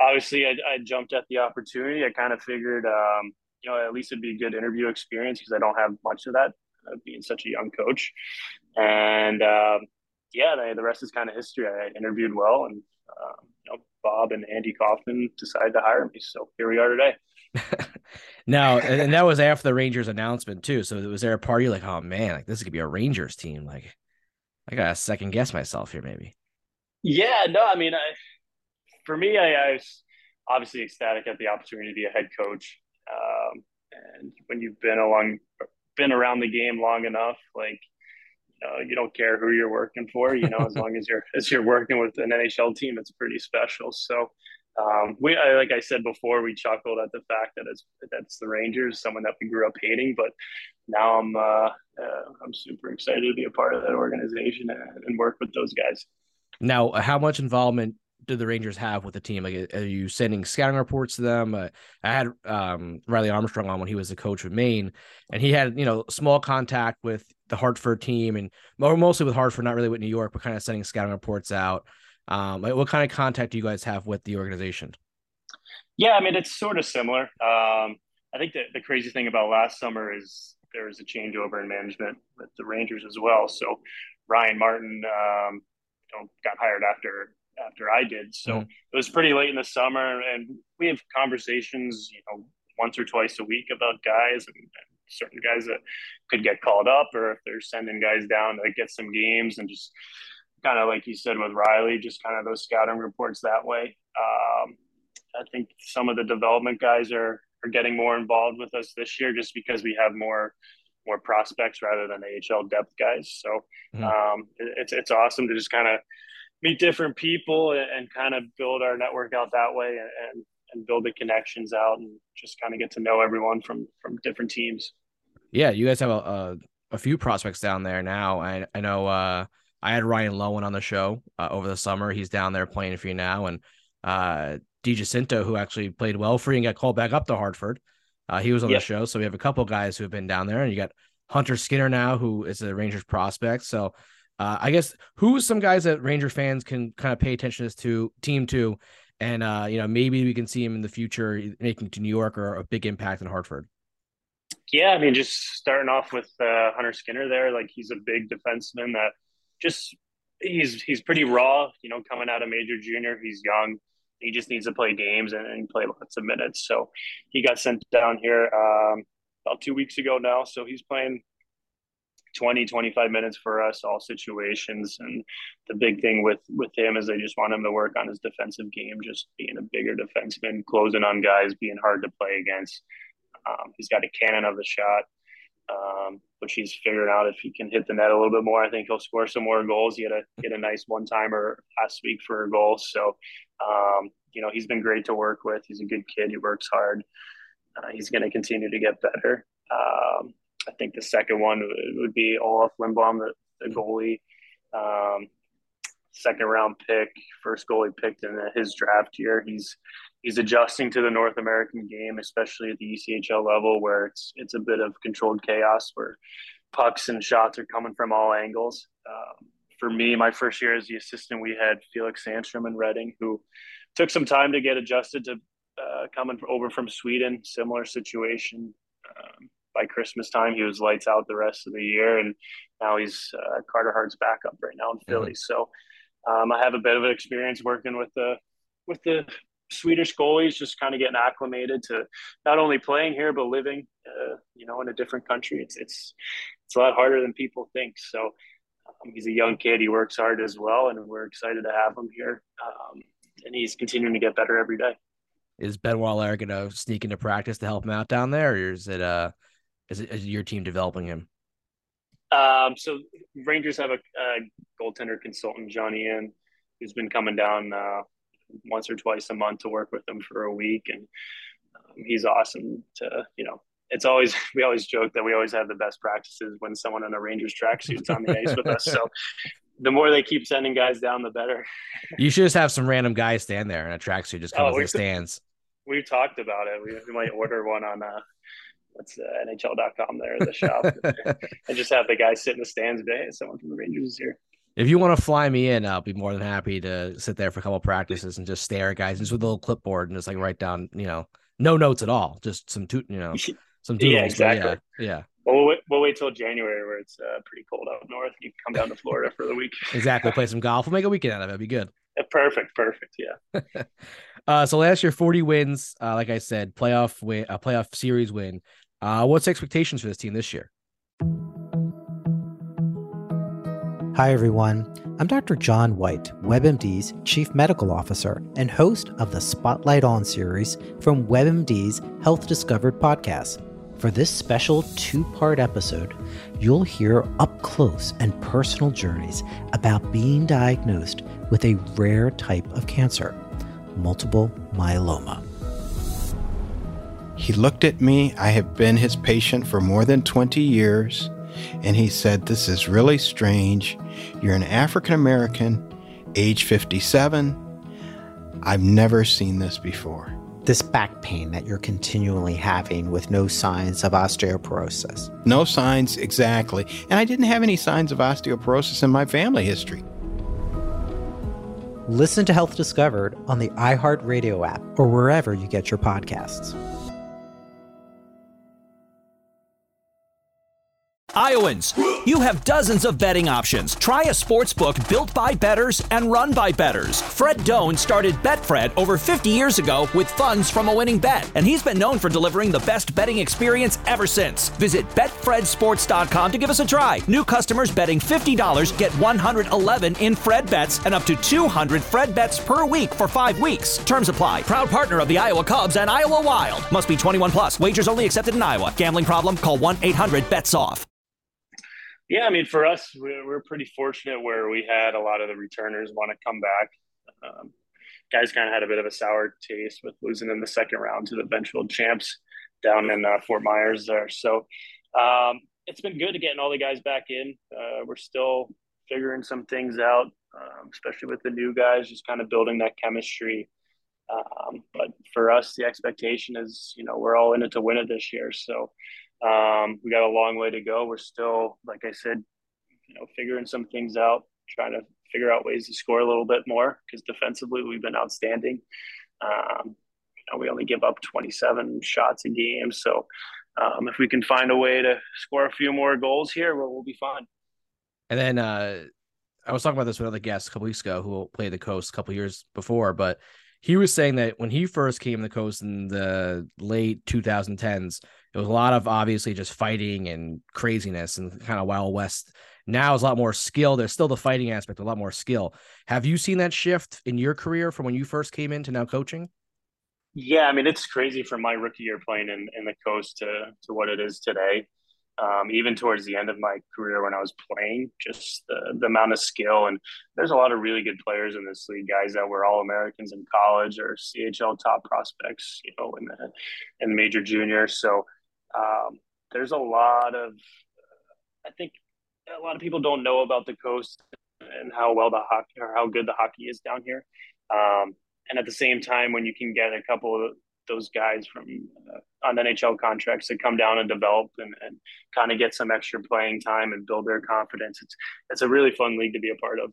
S5: obviously, I, I jumped at the opportunity. I kind of figured, um, you know, at least it'd be a good interview experience because I don't have much of that uh, being such a young coach. And um, yeah, the, the rest is kind of history. I interviewed well, and um, you know, Bob and Andy Kaufman decided to hire me. So here we are today.
S4: now, and, and, that was after the Rangers announcement too. So was there a party like, oh man, like this could be a Rangers team? Like, I gotta second guess myself here, maybe.
S5: Yeah, no, I mean, I, for me, I, I, was obviously ecstatic at the opportunity to be a head coach. Um, and when you've been along, been around the game long enough, like you know, you don't care who you're working for, you know, as long as you're as you're working with an NHL team, it's pretty special. So um, we, I, like I said before, we chuckled at the fact that it's that's the Rangers, someone that we grew up hating, but now I'm uh, uh, I'm super excited to be a part of that organization and, and work with those guys.
S4: Now, how much involvement do the Rangers have with the team? Like, are you sending scouting reports to them? Uh, I had um, Riley Armstrong on when he was the coach with Maine, and he had you know small contact with the Hartford team, and mostly with Hartford, not really with New York, but kind of sending scouting reports out. Um, like, what kind of contact do you guys have with the organization?
S5: Yeah, I mean it's sort of similar. Um, I think that the crazy thing about last summer is there was a changeover in management with the Rangers as well. So Ryan Martin, um, you know, got hired after after I did. So mm. it was pretty late in the summer, and we have conversations, you know, once or twice a week about guys and, and certain guys that could get called up, or if they're sending guys down to get some games, and just kind of like you said with Riley, just kind of those scouting reports that way. Um, I think some of the development guys are are getting more involved with us this year, just because we have more more prospects rather than AHL depth guys. So mm-hmm. um, it, it's it's awesome to just kind of meet different people and, and kind of build our network out that way and, and, and build the connections out and just kind of get to know everyone from from different teams.
S4: Yeah, you guys have a a, a few prospects down there now. I I know uh, I had Ryan Lowen on the show uh, over the summer. He's down there playing for you now, and uh, DiGiacinto, who actually played well for you and got called back up to Hartford. Uh, he was on yep. the show, so we have a couple guys who have been down there, and you got Hunter Skinner now, who is a Rangers prospect. So uh, I guess who's some guys that Ranger fans can kind of pay attention to team to, and uh, you know maybe we can see him in the future making to New York or a big impact in Hartford.
S5: Yeah, I mean, just starting off with uh, Hunter Skinner there, like he's a big defenseman that just he's he's pretty raw. You know, coming out of major junior, he's young. He just needs to play games and, and play lots of minutes. So he got sent down here um, about two weeks ago now. So he's playing 20 25 minutes for us all situations and the big thing with with him is they just want him to work on his defensive game just being a bigger defenseman closing on guys being hard to play against um, he's got a cannon of a shot um, which he's figured out if he can hit the net a little bit more i think he'll score some more goals he had a get a nice one timer last week for a goal so um, you know he's been great to work with he's a good kid he works hard uh, he's going to continue to get better um, I think the second one would be Olof Lindbom, the, the goalie. Um, second round pick, first goalie picked in his draft year. He's he's adjusting to the North American game, especially at the ECHL level, where it's it's a bit of controlled chaos, where pucks and shots are coming from all angles. Um, for me, my first year as the assistant, we had Felix Sandstrom and Reading, who took some time to get adjusted to uh, coming over from Sweden. Similar situation. Um, by Christmas time, he was lights out the rest of the year, and now he's uh, Carter Hart's backup right now in Philly. Mm-hmm. So um, I have a bit of experience working with the with the Swedish goalies, just kind of getting acclimated to not only playing here but living, uh, you know, in a different country. It's it's it's a lot harder than people think. So he's a young kid. He works hard as well, and we're excited to have him here. Um, and he's continuing to get better every day.
S4: Is Benoit Allaire going to sneak into practice to help him out down there, or is it uh is, it, is your team developing him?
S5: Um, so Rangers have a, a, goaltender consultant, Johnny Ian, who's been coming down uh, once or twice a month to work with them for a week, and um, he's awesome. To you know, it's always we always joke that we always have the best practices when someone in a Rangers tracksuit's on the ice with us. So the more they keep sending guys down, the better.
S4: you should just have some random guy stand there in a tracksuit, just come oh, the stands.
S5: We've talked about it. We, we might order one on uh, what's uh, NHL.com there, in the shop, and just have the guy sit in the stands and hey, someone from the Rangers is here.
S4: If you want to fly me in, I'll be more than happy to sit there for a couple practices and just stare at guys just with a little clipboard and just like write down, you know, no notes at all, just some toot, you know, some doodles.
S5: yeah, exactly.
S4: Yeah, yeah.
S5: Well, we'll wait, we'll wait till January where it's uh, pretty cold out north. You can come down to Florida for the week.
S4: exactly. Play some golf. We'll make a weekend out of it. It'd be good.
S5: Yeah, perfect. Perfect. Yeah.
S4: Uh, so last year, 40 wins. Uh, like I said, playoff win, a playoff series win. Uh, what's expectations for this team this year?
S2: Hi, everyone. I'm Dr. John Whyte, WebMD's Chief Medical Officer and host of the Spotlight On series from WebMD's Health Discovered podcast. For this special two part episode, you'll hear up close and personal journeys about being diagnosed with a rare type of cancer, multiple myeloma.
S7: He looked at me. I have been his patient for more than 20 years, and he said, This is really strange. You're an African American, age 57. I've never seen this before.
S2: This back pain that you're continually having with no signs of osteoporosis.
S7: No signs, exactly. And I didn't have any signs of osteoporosis in my family history.
S2: Listen to Health Discovered on the iHeartRadio app or wherever you get your podcasts.
S6: Iowans, you have dozens of betting options. Try a sports book built by bettors and run by bettors. Fred Done started Betfred over 50 years ago with funds from a winning bet, and he's been known for delivering the best betting experience ever since. Visit betfredsports.com to give us a try. New customers betting $50 get 111 in Fred bets and up to 200 Fred bets per week for 5 weeks. Terms apply. Proud partner of the Iowa Cubs and Iowa Wild. Must be 21 plus. Wagers only accepted in Iowa. Gambling problem? Call 1-800-BETS-OFF.
S5: Yeah, I mean, for us, we're, we're pretty fortunate where we had a lot of the returners want to come back. Um, guys kind of had a bit of a sour taste with losing in the second round to the eventual champs down in uh, Fort Myers there. So um, it's been good to getting all the guys back in. Uh, we're still figuring some things out, um, especially with the new guys, just kind of building that chemistry. Um, but for us, the expectation is, you know, we're all in it to win it this year. So um, we got a long way to go. We're still, like I said, you know, figuring some things out, trying to figure out ways to score a little bit more because defensively we've been outstanding. Um, you know, we only give up 27 shots a game, so um, if we can find a way to score a few more goals here, we'll, we'll be fine.
S4: And then uh, I was talking about this with other guests a couple weeks ago who played the coast a couple years before, but he was saying that when he first came to the coast in the late 2010s, it was a lot of obviously just fighting and craziness and kind of Wild West. Now is a lot more skill. There's still the fighting aspect, a lot more skill. Have you seen that shift in your career from when you first came in to now coaching?
S5: Yeah, I mean it's crazy from my rookie year playing in, in the coast to to what it is today um, even towards the end of my career when I was playing, just the, the amount of skill. And there's a lot of really good players in this league, guys that were all Americans in college or CHL top prospects, you know, in the, in major junior. So um, there's a lot of, I think a lot of people don't know about the coast and how well the hockey or how good the hockey is down here. Um, and at the same time, when you can get a couple of those guys from uh, on NHL contracts to come down and develop and, and kind of get some extra playing time and build their confidence. It's it's a really fun league to be a part of.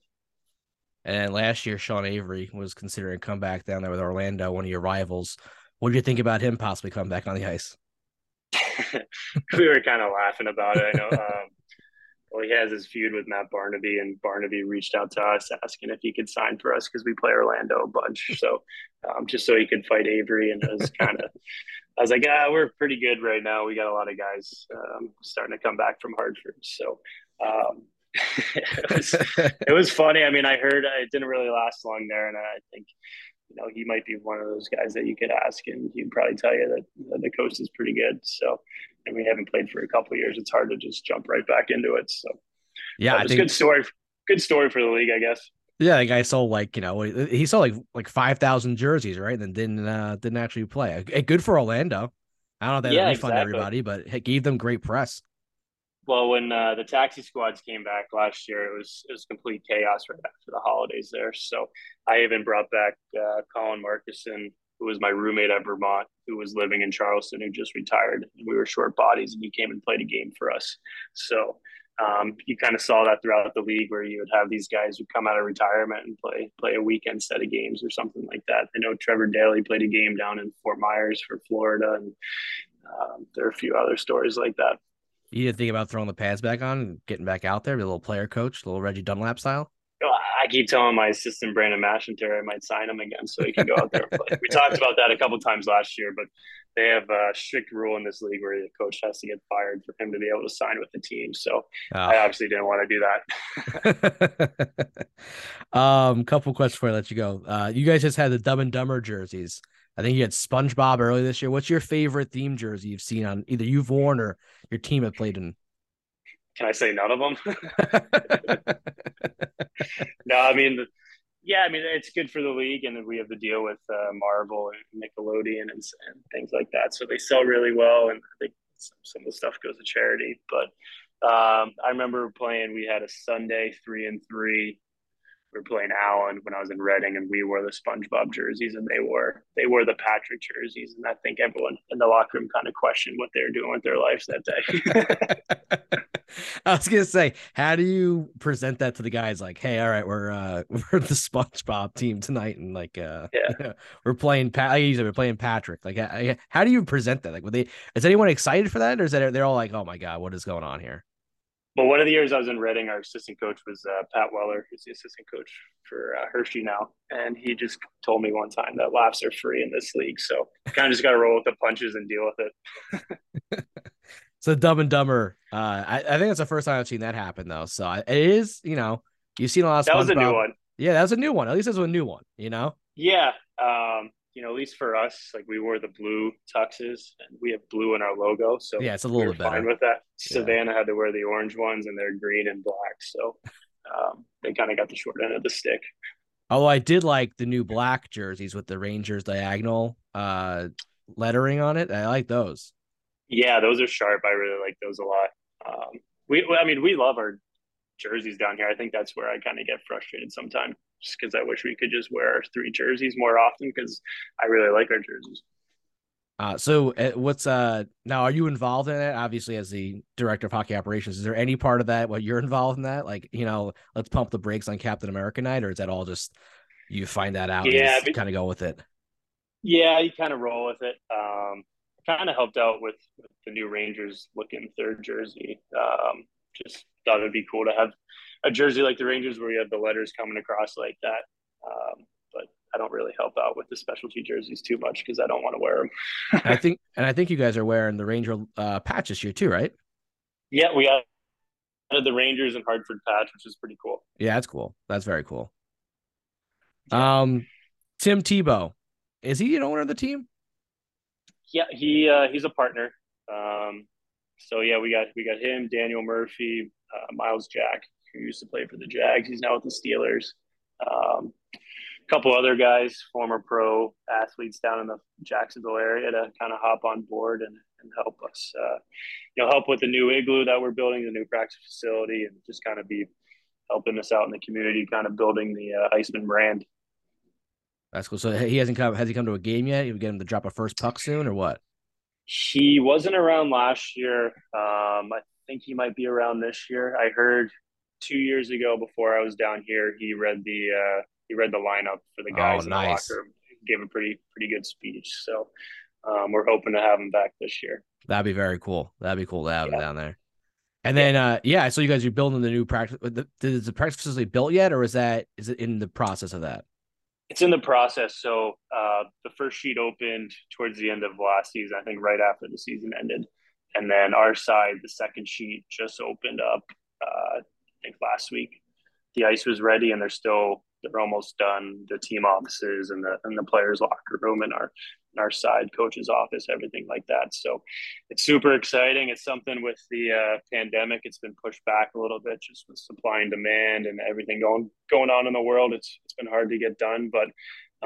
S4: And last year, Sean Avery was considering a comeback down there with Orlando, one of your rivals. What do you think about him possibly coming back on the ice?
S5: we were kind of laughing about it. I know um, well, he has his feud with Matt Barnaby, and Barnaby reached out to us asking if he could sign for us because we play Orlando a bunch. So, um, just so he could fight Avery, and it was kind of, I was like, ah, we're pretty good right now. We got a lot of guys um, starting to come back from Hartford. So, um, it was it was funny. I mean, I heard it didn't really last long there, and I think you know he might be one of those guys that you could ask, and he'd probably tell you that the coast is pretty good. So and we haven't played for a couple years, it's hard to just jump right back into it. So
S4: yeah,
S5: it's a good story. Good story for the league, I guess.
S4: Yeah, the guy sold like you know he sold like like five thousand jerseys, right? And then didn't uh, didn't actually play. Good for Orlando. I don't know if they yeah, refund exactly. everybody, but it gave them great press.
S5: Well, when uh, the taxi squads came back last year, it was it was complete chaos right after the holidays there. So I even brought back uh, Colin Markison who was my roommate at Vermont, who was living in Charleston, who just retired. We were short bodies, and he came and played a game for us. So um, you kind of saw that throughout the league, where you would have these guys who come out of retirement and play play a weekend set of games or something like that. I know Trevor Daley played a game down in Fort Myers for Florida, and um, there are a few other stories like that.
S4: You didn't think about throwing the pads back on and getting back out there, be a little player coach, a little Reggie Dunlop style.
S5: I keep telling my assistant Brandon Mashinter I might sign him again so he can go out there and play. We talked about that a couple times last year, but they have a strict rule in this league where the coach has to get fired for him to be able to sign with the team. So oh. I obviously didn't want to do
S4: that. um, couple questions before I let you go. Uh, you guys just had the Dumb and Dumber jerseys. I think you had SpongeBob early this year. What's your favorite theme jersey you've seen on either you've worn or your team have played in?
S5: Can I say none of them? no, I mean, yeah, I mean it's good for the league, and we have the deal with uh, Marvel and Nickelodeon and, and, things like that, so they sell really well, and I think some, some of the stuff goes to charity. But um, I remember playing. We had a Sunday three and three. Were playing Allen when I was in Reading, and we wore the SpongeBob jerseys, and they wore they wore the Patrick jerseys, and I think everyone in the locker room kind of questioned what they were doing with their lives that day.
S4: I was gonna say, how do you present that to the guys? Like, hey, all right, we're uh we're the SpongeBob team tonight, and like, uh, yeah, we're playing Pat. Like you said, we're playing Patrick. Like, how do you present that? Like, would they? Is anyone excited for that, or is that they're all like, oh my god, what is going on here?
S5: Well, one of the years I was in Reading, our assistant coach was uh, Pat Weller, who's the assistant coach for uh, Hershey now, and he just told me one time that laughs are free in this league. So kind of just got to roll with the punches and deal with
S4: it. So Dumb and Dumber. Uh, I, I think that's the first time I've seen that happen though. So it is, you know, you've seen a lot of.
S5: That was a new one.
S4: Yeah, that was a new one. At least it was a new one. You know.
S5: Yeah. Um. You know, at least for us, like we wore the blue tuxes, and we have blue in our logo. So
S4: yeah, it's a little we bit.
S5: Fine with that. Yeah. Savannah had to wear the orange ones, and they're green and black. So um, they kind of got the short end of the stick.
S4: Although I did like the new black jerseys with the Rangers diagonal uh, lettering on it. I like those.
S5: Yeah, those are sharp. I really like those a lot. Um, we, I mean, we love our jerseys down here. I think that's where I kind of get frustrated sometimes, just because I wish we could just wear our three jerseys more often. Because I really like our jerseys.
S4: Uh, so uh, what's uh now? Are you involved in it? Obviously, as the director of hockey operations, is there any part of that? What you're involved in that? Like, you know, let's pump the brakes on Captain America night, or is that all just you find that out? Yeah, kind of go with it.
S5: Yeah, you kind of roll with it. Um, kind of helped out with, with, the new Rangers looking third jersey. Um, just thought it'd be cool to have a jersey like the Rangers where you have the letters coming across like that. Um, but I don't really help out with the specialty jerseys too much because I don't want to wear them.
S4: I think, and I think you guys are wearing the Ranger uh, patch this year too, right?
S5: Yeah, we have the Rangers and Hartford patch, which is pretty cool.
S4: Yeah, that's cool. That's very cool. Um, Tim Tebow, is he an owner of the team?
S5: yeah, he uh, he's a partner. Um, so yeah, we got we got him, Daniel Murphy, uh, Myles Jack, who used to play for the Jags. He's now with the Steelers. Um, a couple other guys, former pro athletes down in the Jacksonville area, to kind of hop on board and, and help us, uh, you know, help with the new igloo that we're building, the new practice facility, and just kind of be helping us out in the community, kind of building the uh, Icemen brand.
S4: That's cool. So he hasn't come. Has he come to a game yet? You get him to drop a first puck soon, or what?
S5: He wasn't around last year. Um, I think he might be around this year. I heard two years ago before I was down here, he read the uh, he read the lineup for the guys oh, in nice. the locker room. Gave a pretty pretty good speech. So um, we're hoping to have him back this year.
S4: That'd be very cool. That'd be cool to have yeah. him down there. And then, yeah. uh, yeah, so you guys are building the new practice. Is the practice facility built yet, or is that is it in the process of that?
S5: it's in the process. So uh, the first sheet opened towards the end of last season, I think right after the season ended, and then our side, the second sheet just opened up. Uh, I think last week. The ice was ready, and they're still they're almost done. The team offices and the and the players' locker room and our and our side coach's office, everything like that. So it's super exciting. It's something with the uh, pandemic, it's been pushed back a little bit just with supply and demand and everything going going on in the world. It's it's been hard to get done, but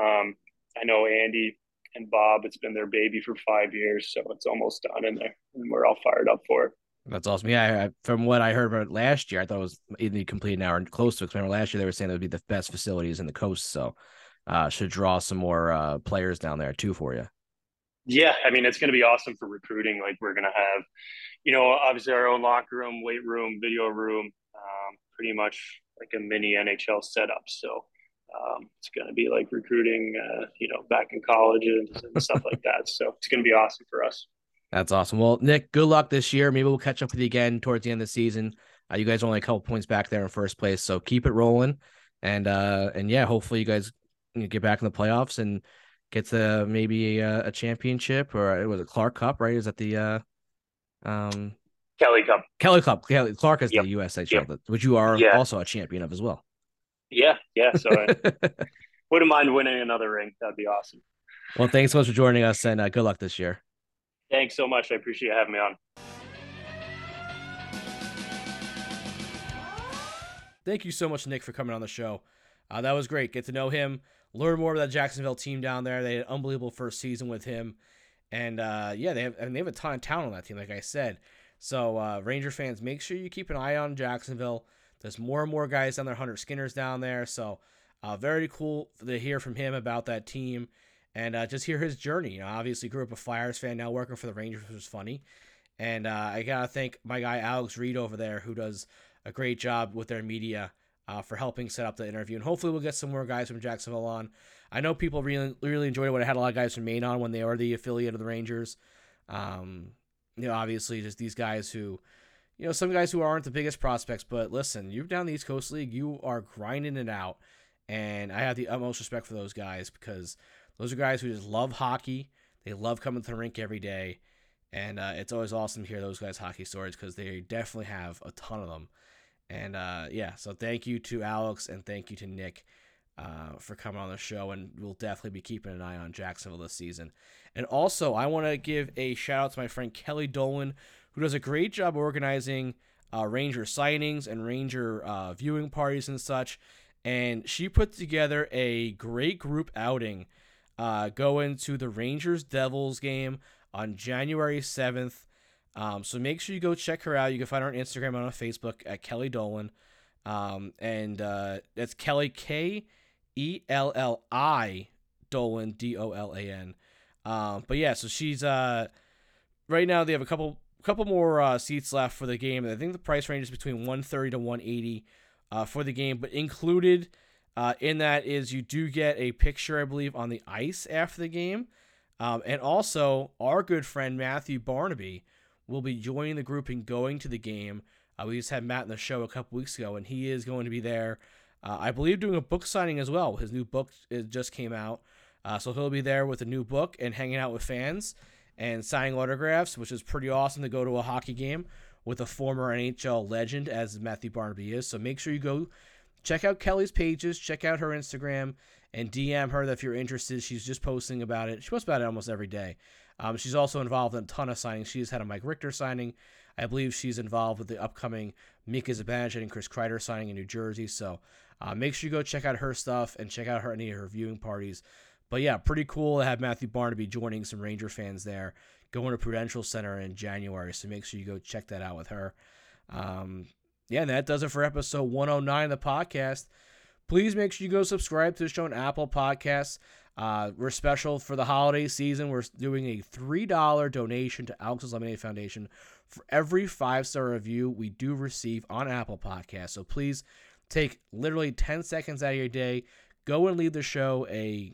S5: um, I know Andy and Bob. It's been their baby for five years, so it's almost done, and, and we're all fired up for it.
S4: That's awesome. Yeah, I, from what I heard about last year, I thought it was either complete now or close to it. Remember last year they were saying it would be the best facilities in the coast. So uh, should draw some more uh, players down there too for you.
S5: Yeah, I mean it's going to be awesome for recruiting. Like we're going to have, you know, obviously our own locker room, weight room, video room, um, pretty much like a mini NHL setup. So um, it's going to be like recruiting, uh, you know, back in colleges and stuff like that. So it's going to be awesome for us.
S4: That's awesome. Well, Nick, good luck this year. Maybe we'll catch up with you again towards the end of the season. Uh, you guys are only a couple points back there in first place, so keep it rolling And uh, and yeah, hopefully you guys get back in the playoffs and get to maybe a, a championship or it was a Clark Cup, right? Is that the uh, um,
S5: Kelly Cup?
S4: Kelly Cup. Kelly Clark is
S5: Yep.
S4: the USA
S5: yep.
S4: which you are
S5: Yeah.
S4: also a champion of as well.
S5: Yeah, yeah. So I wouldn't mind winning another ring. That'd be awesome.
S4: well, thanks so much for joining us, and uh, good luck this year.
S5: Thanks so much. I appreciate having me on.
S4: Thank you so much, Nick, for coming on the show. Uh, that was great. Get to know him, learn more about that Jacksonville team down there. They had an unbelievable first season with him, and uh, yeah, they have and they have a ton of talent on that team, like I said. So uh, Ranger fans, make sure you keep an eye on Jacksonville. There's more and more guys down there. Hunter Skinner's down there, so uh, very cool to hear from him about that team and uh, just hear his journey. You know, obviously grew up a Flyers fan, now working for the Rangers, which was funny. And uh, I gotta thank my guy Alex Reed over there, who does a great job with their media uh, for helping set up the interview. And hopefully, we'll get some more guys from Jacksonville on. I know people really really enjoyed when I had a lot of guys from Maine on when they are the affiliate of the Rangers. Um, you know, obviously, just these guys who, you know, some guys who aren't the biggest prospects, but listen, you're down the East Coast League, you are grinding it out, and I have the utmost respect for those guys because those are guys who just love hockey. They love coming to the rink every day, and uh, it's always awesome to hear those guys' hockey stories because they definitely have a ton of them. And uh, yeah, so thank you to Alex and thank you to Nick uh, for coming on the show, and we'll definitely be keeping an eye on Jacksonville this season. And also, I want to give a shout out to my friend Kelli Dolan, who does a great job organizing uh, Ranger signings and Ranger uh, viewing parties and such. And she put together a great group outing uh, going to the Rangers Devils game on January 7th. Um, so make sure you go check her out. You can find her on Instagram and on Facebook at Kelli Dolan. Um, and uh, that's Kelli K E L L I Dolan D O L A N. Um, but yeah, so she's uh, right now they have a couple couple more uh, seats left for the game. I think the price range is between 130 to 180 uh, for the game, but included uh, in that is you do get a picture, I believe, on the ice after the game. Um, and also, our good friend Matthew Barnaby will be joining the group and going to the game. Uh, we just had Matt in the show a couple weeks ago, and he is going to be there. Uh, I believe doing a book signing as well. His new book just came out, uh, so he'll be there with a new book and hanging out with fans and signing autographs, which is pretty awesome to go to a hockey game with a former NHL legend as Matthew Barnaby is. So make sure you go check out Kelly's pages, check out her Instagram, and DM her if you're interested. She's just posting about it. She posts about it almost every day. Um, she's also involved in a ton of signings. She's had a Mike Richter signing. I believe she's involved with the upcoming Mika Zibanejad and Chris Kreider signing in New Jersey. So uh, make sure you go check out her stuff and check out her any of her viewing parties. But yeah, pretty cool to have Matthew Barnaby joining some Ranger fans there, going to Prudential Center in January. So make sure you go check that out with her. Um, yeah, and that does it for episode 109 of the podcast. Please make sure you go subscribe to the show on Apple Podcasts. Uh, we're special for the holiday season. We're doing a $3 donation to Alex's Lemonade Foundation for every five star review we do receive on Apple Podcasts. So please take literally 10 seconds out of your day, go and leave the show a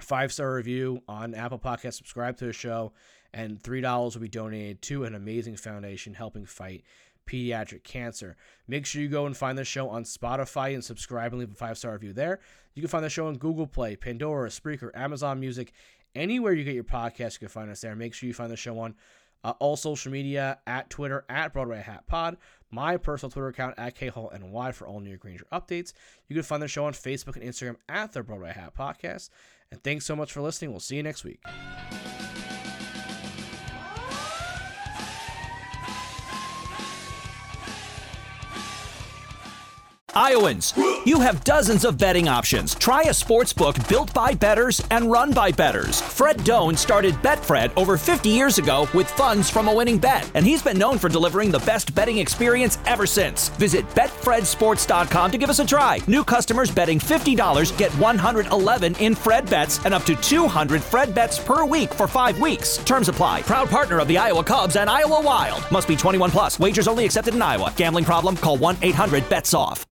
S4: five star review on Apple Podcasts, subscribe to the show, and $3 will be donated to an amazing foundation helping fight pediatric cancer. Make sure you go and find the show on Spotify and subscribe and leave a five star review there. You can find the show on Google Play, Pandora, Spreaker, Amazon Music, anywhere you get your podcast, you can find us there. Make sure you find the show on uh, all social media at Twitter at Broadway Hat Pod, my personal Twitter account at K Hall KHallNY for all New York Ranger updates. You can find the show on Facebook and Instagram at the Broadway Hat Podcast. And thanks so much for listening. We'll see you next week.
S6: Iowans, you have dozens of betting options. Try a sports book built by bettors and run by bettors. Fred Done started Betfred over 50 years ago with funds from a winning bet, and he's been known for delivering the best betting experience ever since. Visit betfredsports.com to give us a try. New customers betting $50 get 111 in Fred bets and up to 200 Fred bets per week for 5 weeks. Terms apply. Proud partner of the Iowa Cubs and Iowa Wild. Must be 21 plus. Wagers only accepted in Iowa. Gambling problem? Call 1-800-BETS-OFF.